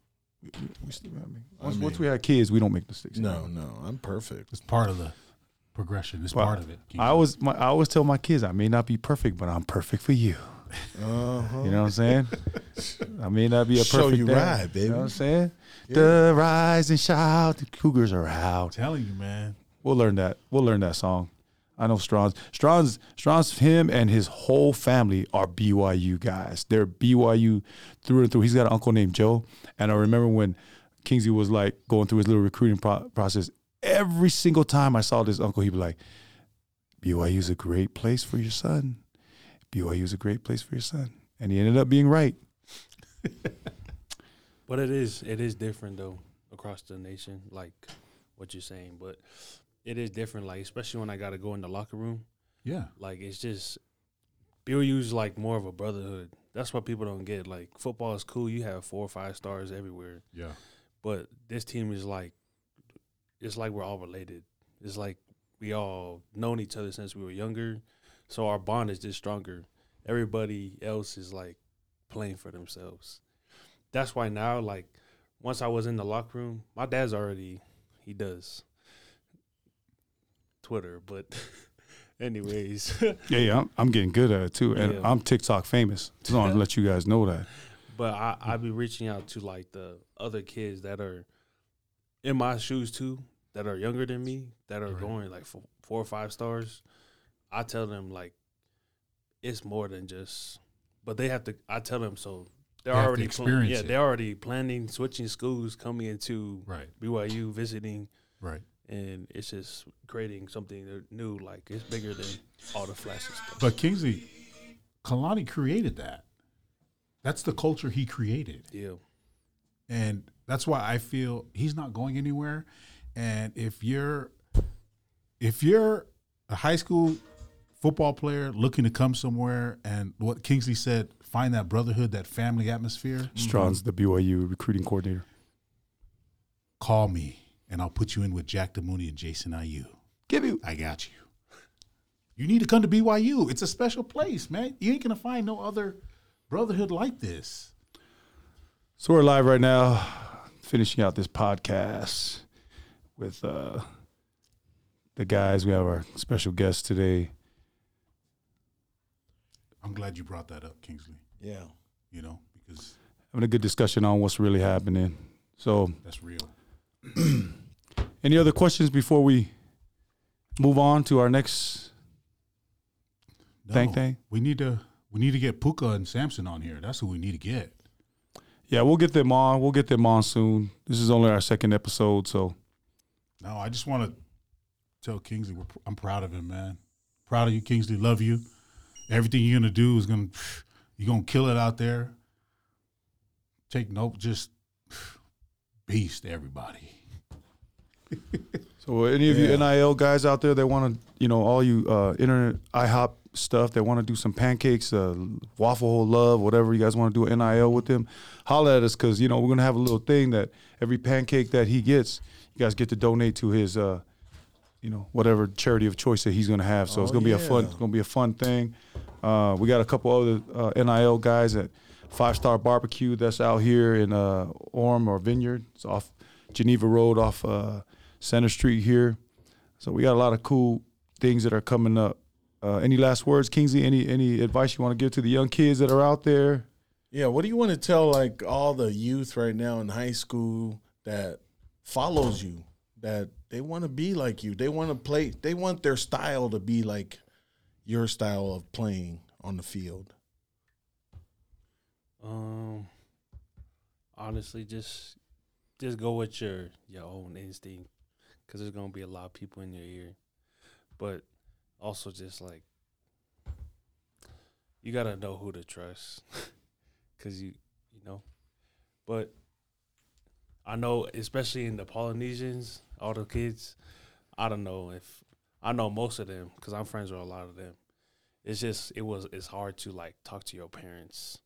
We, we, we still, I mean, I once, once we had kids, we don't make mistakes. no, no, I'm perfect. It's part of the progression. It's Well, part of it. I always, my, I always tell my kids, I may not be perfect, but I'm perfect for you. Uh-huh. You know what I'm saying? I mean, that'd be a Show perfect you dad. right, You baby. know what I'm saying? Yeah. The rise and shout, the Cougars are out. telling you, man. We'll learn that. We'll learn that song. I know Strauss. Strauss, Strauss, him and his whole family are BYU guys. They're BYU through and through. He's got an uncle named Joe, and I remember when Kingsley was like going through his little recruiting pro- process. Every single time I saw this uncle, he'd be like, "BYU's a great place for your son. BYU's a great place for your son," and he ended up being right. *laughs* But it is it is different though across the nation, like what you're saying. But it is different, like especially when I got to go in the locker room. Yeah. Like it's just BYU's like more of a brotherhood. That's what people don't get. Like football is cool. You have four or five stars everywhere, Yeah. but this team is like it's like we're all related. It's like we all known each other since we were younger, so our bond is just stronger. Everybody else is like playing for themselves. That's why now, like, once I was in the locker room, my dad's already he does Twitter, but *laughs* anyways, *laughs* Yeah, yeah, I'm, I'm getting good at it too, and Yeah. I'm TikTok famous. Just want to let you guys know that. But I I be reaching out to like the other kids that are in my shoes too, that are younger than me, that are Right. going like four, four or five stars. I tell them like it's more than just, but they have to. I tell them so they're They already plan- yeah it. they're already planning switching schools, coming into Right. BYU, visiting, Right. and it's just creating something new. Like it's bigger than all the flashy stuff. But Kingsley, Kalani created that. That's the culture he created. yeah, And that's why I feel he's not going anywhere. And if you're if you're a high school football player looking to come somewhere and what Kingsley said, find that brotherhood, that family atmosphere, Strawn's the BYU recruiting coordinator. call me and I'll put you in with Jack DeMooney and Jason IU. Give you. I got you. You need to come to BYU. It's a special place, man. You ain't gonna find no other brotherhood like this. So we're live right now, finishing out this podcast with uh, the guys. We have our special guest today. I'm glad you brought that up, Kingsley. Yeah. You know, because Having a good discussion on what's really happening. So, that's real. *clears throat* any other questions before we move on to our next thing No. thing. We need to we need to get Puka and Samson on here. That's who we need to get. Yeah, we'll get them on. We'll get them on soon. This is only our second episode, so No, I just want to tell Kingsley we're, I'm proud of him, man. Proud of you, Kingsley. Love you. Everything you're gonna do is gonna you're gonna kill it out there. Take note, just beast everybody. *laughs* So any of Yeah. you NIL guys out there that want to, you know, all you uh, internet IHOP stuff that want to do some pancakes, uh, waffle hole love, whatever you guys want to do NIL with them, holla at us because you know we're gonna have a little thing that every pancake that he gets, you guys get to donate to his, uh, you know, whatever charity of choice that he's gonna have. So it's Oh, gonna be a fun, it's gonna be a fun thing. Uh, we got a couple other uh, NIL guys at Five Star Barbecue that's out here in uh, Orem or Vineyard. It's off Geneva Road, off uh, Center Street here. So we got a lot of cool things that are coming up. Uh, any last words, Kingsley? Any any advice you want to give to the young kids that are out there? Yeah, what do you want to tell like all the youth right now in high school that follows you that they want to be like you. They want to play they want their style to be like your style of playing on the field. Um, honestly, just just go with your your own instinct, because there's gonna be a lot of people in your ear, but also just like you gotta know who to trust, *laughs* because you you know, but I know especially in the Polynesians, all the kids, I don't know if I know most of them because I'm friends with a lot of them. It's just it was it's hard to like talk to your parents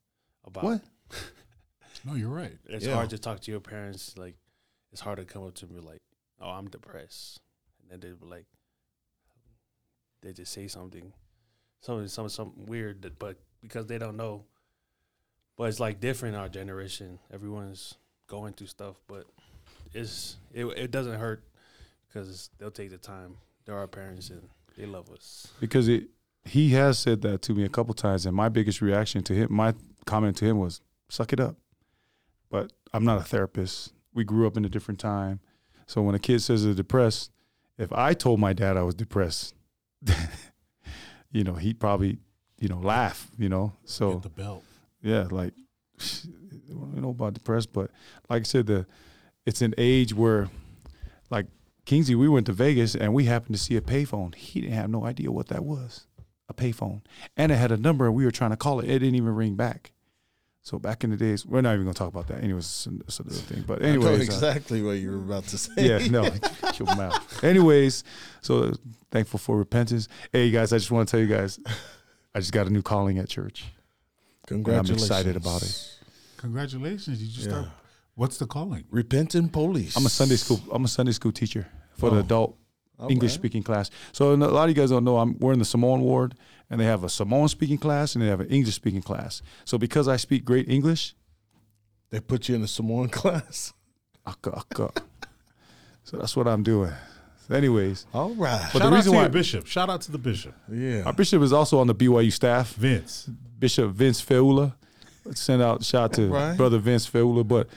about What? *laughs* No, you're right. it's Yeah. hard to talk to your parents. Like, it's hard to come up to me like, "Oh, I'm depressed," and then they be like, they just say something, something, something, something weird. That, but because they don't know, but it's like different in our generation. Everyone's going through stuff, but it's it it doesn't hurt because they'll take the time. They're our parents and they love us. because it he has said that to me a couple times, and my biggest reaction to him, my comment to him was, "Suck it up." But I'm not a therapist. We grew up in a different time, so when a kid says they're depressed, if I told my dad I was depressed, *laughs* you know, he'd probably, you know, laugh. You know, so Get the belt. yeah, like *laughs* I don't know about depressed, but like I said, the it's an age where, like Kingsley, we went to Vegas and we happened to see a payphone. He didn't have no idea what that was, a payphone, and it had a number, and we were trying to call it. It didn't even ring back. So back in the days, we're not even gonna talk about that. Anyways, it's an- it's another thing. But I know anyways, uh, exactly what you were about to say. yeah, no, kill them out. Anyways, so thankful for repentance. Hey guys, I just want to tell you guys, I just got a new calling at church. Congratulations. I'm excited about it. Congratulations. You just Yeah. start. What's the calling? Repentant police. I'm a Sunday school. I'm a Sunday school teacher for the Oh, adult All English right. speaking class. So a lot of you guys don't know. I'm we're in the Samoan ward, and they have a Samoan speaking class and they have an English speaking class. So because I speak great English, They put you in the Samoan *laughs* class. aka, aka. so that's what I'm doing. So anyways, All right. But Shout the out reason to why- your bishop. Shout out to the bishop, yeah. our bishop is also on the BYU staff. Vince. Bishop Vince Feula. Let's send out a shout out to Right. brother Vince Feula. But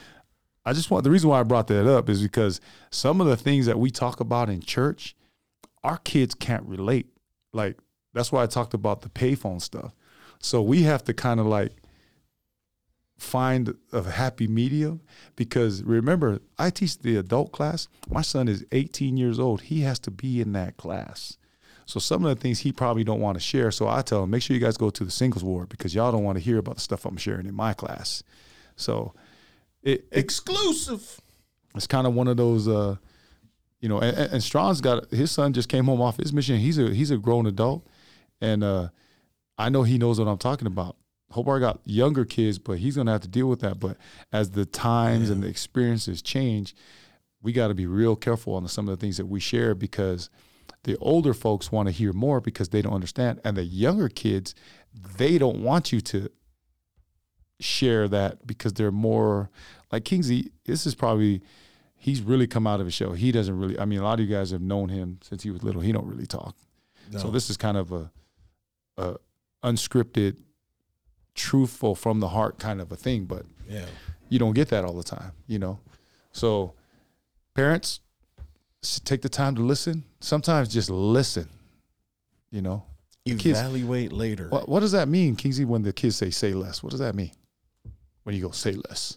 I just want the reason why I brought that up is because some of the things that we talk about in church, our kids can't relate. Like that's why I talked about the payphone stuff. So we have to kind of like find a happy medium because remember, I teach the adult class. My son is 18 years old. He has to be in that class. So some of the things he probably don't want to share. So I tell him, make sure you guys go to the singles ward because y'all don't want to hear about the stuff I'm sharing in my class. So it, it Exclusive. it's kind of one of those, uh, you know. And, and Strawn's got his son just came home off his mission. He's a he's a grown adult, and uh, I know he knows what I'm talking about. Hobart got younger kids, but he's gonna have to deal with that. But as the times and the experiences change, we got to be real careful on some of the things that we share because the older folks want to hear more because they don't understand, and the younger kids they don't want you to share that because they're more like Kingsley. This is probably he's really come out of his show. He doesn't really. I mean, a lot of you guys have known him since he was little. He don't really talk. No. So this is kind of a, a unscripted, truthful from the heart kind of a thing. But yeah. you don't get that all the time, you know. So parents, take the time to listen. Sometimes just listen. You know, Kids- Evaluate later. What, what does that mean, Kingsley? When the kids say "say less," what does that mean? When you go "say less,"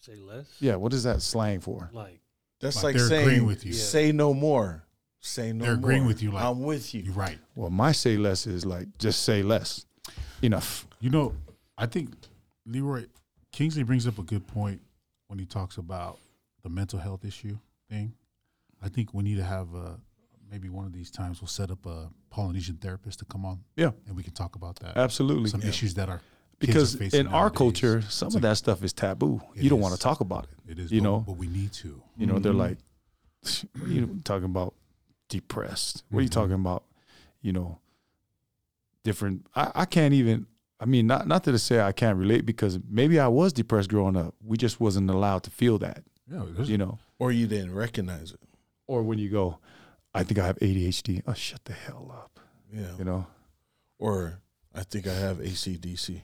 Say less. yeah, what is that slang for? Like That's Like like, they're saying, agreeing with you. say no more. Say no They're more. agreeing with you, like- I'm with you. You're right. Well, my "say less" is like just say less. Enough. You know, I think Leroy Kingsley brings up a good point when he talks about the mental health issue thing. I think we need to have uh, maybe one of these times we'll set up a Polynesian therapist to come on Yeah, and we can talk about that. absolutely. Some issues that are Because in our culture, some of like- that stuff is taboo. You don't is. want to talk about it. it is, you but, know. but we need to. You know, they're Mhm. like, what *laughs* are you talking about depressed? What are you Mhm. talking about? You know, different. I, I can't even. I mean, not not to say I can't relate because maybe I was depressed growing up. We just wasn't allowed to feel that. Yeah, You know, Or you didn't recognize it. or when you go, I think I have ADHD. Oh, shut the hell up. Yeah. You know. Or I think I have ACDC.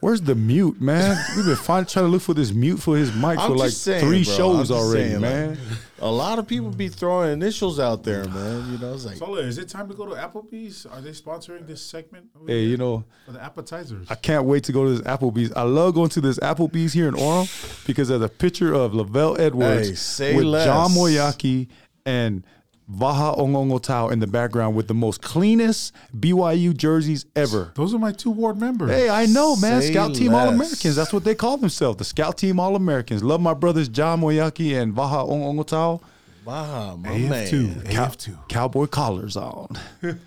Where's the mute, man? We've been fine, trying to look for this mute for his mic I'm for like saying, three bro. shows already, saying, like, man. A lot of people be throwing initials out there, man. You know, it's like Sola, is it time to go to Applebee's? Are they sponsoring this segment? hey, here you know, for the appetizers. I can't wait to go to this Applebee's. I love going to this Applebee's here in Orem because there's a picture of LaVell Edwards Hey, say with less. John Moyaki and Vaha Ongongo Tau in the background with the most cleanest BYU jerseys ever. Those are my two ward members. Hey, I know, man. Say Scout Team. All Americans. That's what they call themselves. The Scout Team All Americans. Love my brothers John Moyaki and Vaha Ongongo Tau. wow, my AF2. man. Cow- AF2. Cowboy collars on. *laughs*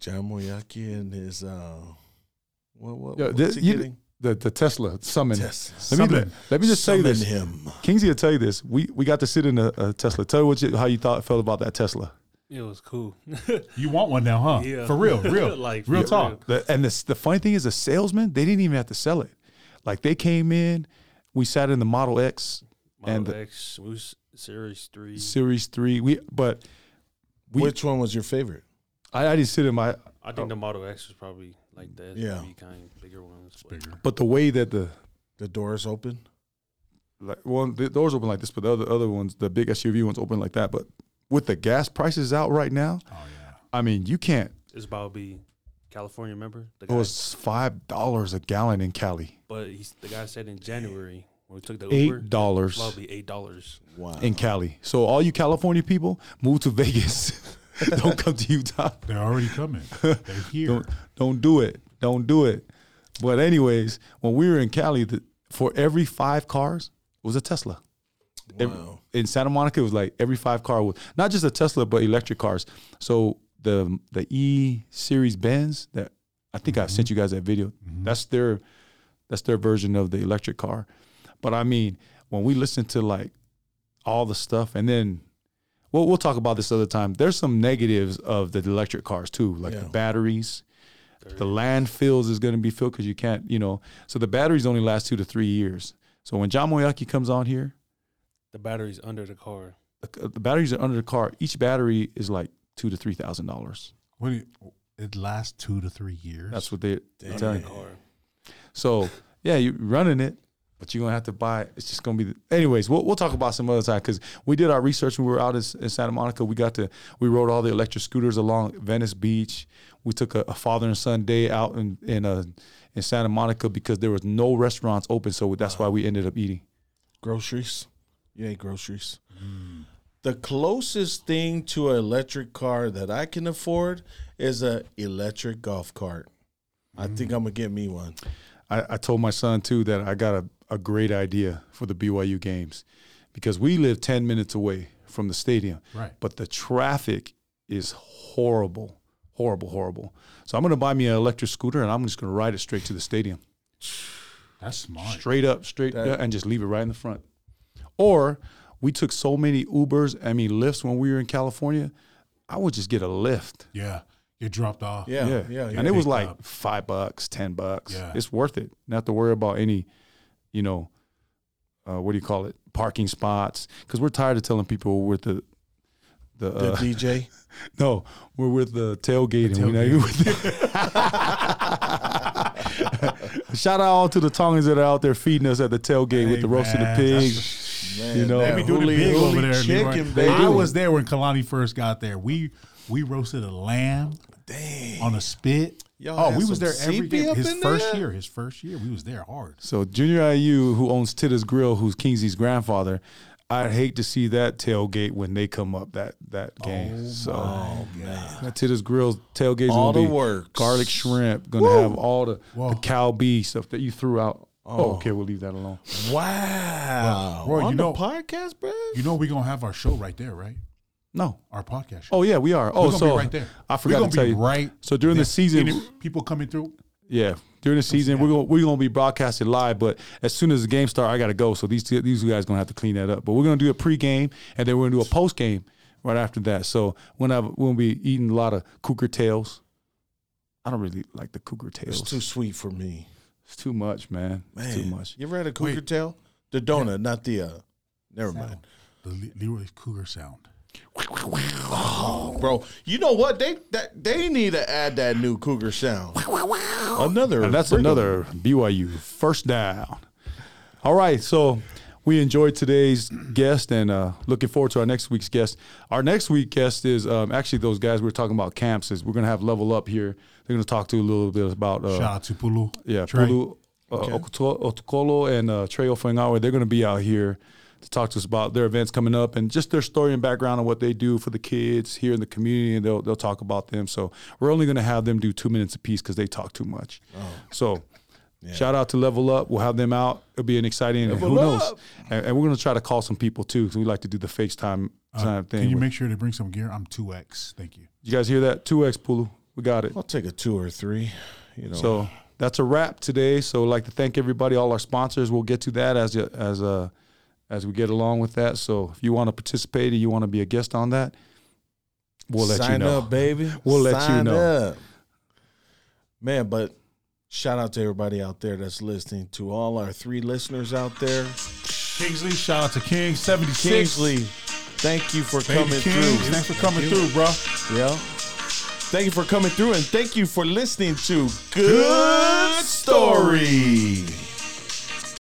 John Moyaki and his uh what what Yeah, what's this- he you- getting? The the Tesla summon. Tesla. Let me Summon. let me just say this. him. Kingsley will tell you this. We we got to sit in a, a Tesla. Tell you what you, how you thought felt about that Tesla. it was cool. *laughs* You want one now, huh? Yeah. For real, *laughs* real. Like, real for talk. The, and the the funny thing is, the salesman they didn't even have to sell it. Like they came in, we sat in the Model X Model And the- X, it was Series Three. Series Three. We but we Which one was your favorite? I, I didn't sit in my. I think uh, the Model X was probably like the Yeah. SUV kind, bigger ones. but- Bigger. But the way that the The doors open? like well the doors open like this, but the other other ones, the big SUV ones open like that. But with the gas prices out right now, Oh yeah. I mean you can't. It's about to be California, remember? The It was five dollars a gallon in Cali. but he's, the guy said in January when we took the Eight dollars. it's about to be eight dollars. Wow. in Cali. So all you California people, move to *laughs* Vegas. *laughs* don't come to Utah. They're already coming. They're *laughs* here. Don't don't do it. Don't do it. But anyways, when we were in Cali, the, for every five cars was a Tesla. Every- Wow. in Santa Monica, it was like every five car was not just a Tesla, but electric cars. So the the E Series Benz that I think I sent mm-hmm. you guys that video. Mm-hmm. That's their that's their version of the electric car. But I mean, when we listen to like all the stuff, and then we'll we'll talk about this other time. There's some negatives of the electric cars too, like the Yeah. batteries. The landfills is going to be filled because you can't, you know. So the batteries only last two to three years. So when John Moyaki comes on here, The batteries under the car. the, uh, the batteries are under the car. Each battery is like two to three thousand dollars. What do you, it lasts two to three years. That's what they Damn. tell Under you. the car. So yeah, you're running it, but you're gonna have to buy. It's just gonna be. The, anyways, we'll we'll talk about some other time because we did our research when we were out in, in Santa Monica. We got to we rode all the electric scooters along Venice Beach. We took a, a father and son day out in in uh, in Santa Monica because there was no restaurants open. So that's why we ended up eating. Groceries? You ate groceries. The closest thing to an electric car that I can afford is a electric golf cart. I think I'm gonna get me one. I, I told my son too that I got a, a great idea for the BYU games because we live 10 minutes away from the stadium, right. but the traffic is horrible, horrible, horrible. So I'm going to buy me an electric scooter and I'm just going to ride it straight to the stadium, *sighs* That's smart. straight up, straight That- yeah, and just leave it right in the front. Or we took so many Ubers, I mean, Lyfts when we were in California. I would just get a Lyft. Yeah. Get dropped off. Yeah, yeah, yeah. and it was like up. five bucks, ten bucks. Yeah. It's worth it. Not to worry about any, you know, uh, what do you call it, parking spots? Because we're tired of telling people we're with the, the, the uh, DJ. *laughs* no, we're with the tailgate, and we're not even with. The *laughs* Shout out all to the Tongans that are out there feeding us at the tailgate with the roast of the man, pig. Man, You know, that They be doing it big over there. Chicken, Leroy. baby. I was there when Kalani first got there. We We roasted a lamb Dang. on a spit. Y'all oh, we was there every CP day. up His first there? year, his first year, we was there hard. So Junior IU, who owns Titta's Grill, who's Kingsley's grandfather, I'd hate to see that tailgate when they come up that that oh, game. so Oh man. that Titta's Grill tailgate's All gonna the be works. garlic shrimp, gonna have all the, Whoa. the cow beef stuff that you threw out. Oh. Oh. okay, we'll leave that alone. Wow. Roy, on you the know- podcast, bro. You know we're gonna have our show right there, right? No. Our podcast show. Oh yeah, we are. Oh, we're gonna so be right there. I We're forgot gonna to tell be you. right. So during the season, Any people coming through. Yeah, during the season we're gonna we're gonna be broadcasted live, but as soon as the game start, I gotta go. So these these guys gonna have to clean that up. But we're gonna do a pregame and then we're gonna do a post game right after that. So when I we'll be eating a lot of cougar tails. I don't really like the cougar tails. It's too sweet for me. It's too much, man. Man, It's too much. You ever had a cougar Wait. tail? The donut, not the. uh Never mind. The Le- Leroy Cougar sound. Oh, bro, you know what? They that they need to add that new cougar sound. Another. And that's bring 'em. another BYU first down. All right, so we enjoyed today's guest and uh, looking forward to our next week's guest. Our next week guest is um, actually those guys we were talking about camps. Is we're gonna have level up here. They're gonna talk to you a little bit about uh, Shout out to Pulu. yeah, Trey. Pulu, uh, Okuto- Otukolo and uh, Trey Ofengawa. They're going to be out here to talk to us about their events coming up and just their story and background and what they do for the kids here in the community. And they'll they'll talk about them. So we're only going to have them do two minutes apiece because they talk too much. So. Shout out to Level Up. We'll have them out. It'll be an exciting. and who Level knows? And, and we're going to try to call some people too. because we like to do the FaceTime Uh, time thing. Can you with- make sure to bring some gear? I'm two X. Thank you. you guys hear that? Two X Pulu. We got it. I'll take a two or three. You know. So that's a wrap today. So I'd like to thank everybody, all our sponsors. We'll get to that as as uh, as we get along with that. So if you want to participate and you want to be a guest on that, we'll let Sign you know. up, baby. *laughs* We'll let you know. up. Man, but shout out to everybody out there that's listening. To all our three listeners out there, Kingsley, shout out to King seventy six. Kingsley, thank you for Baby coming King, through. thanks for coming through, bro. Yeah. Thank you for coming through and thank you for listening to Good Story.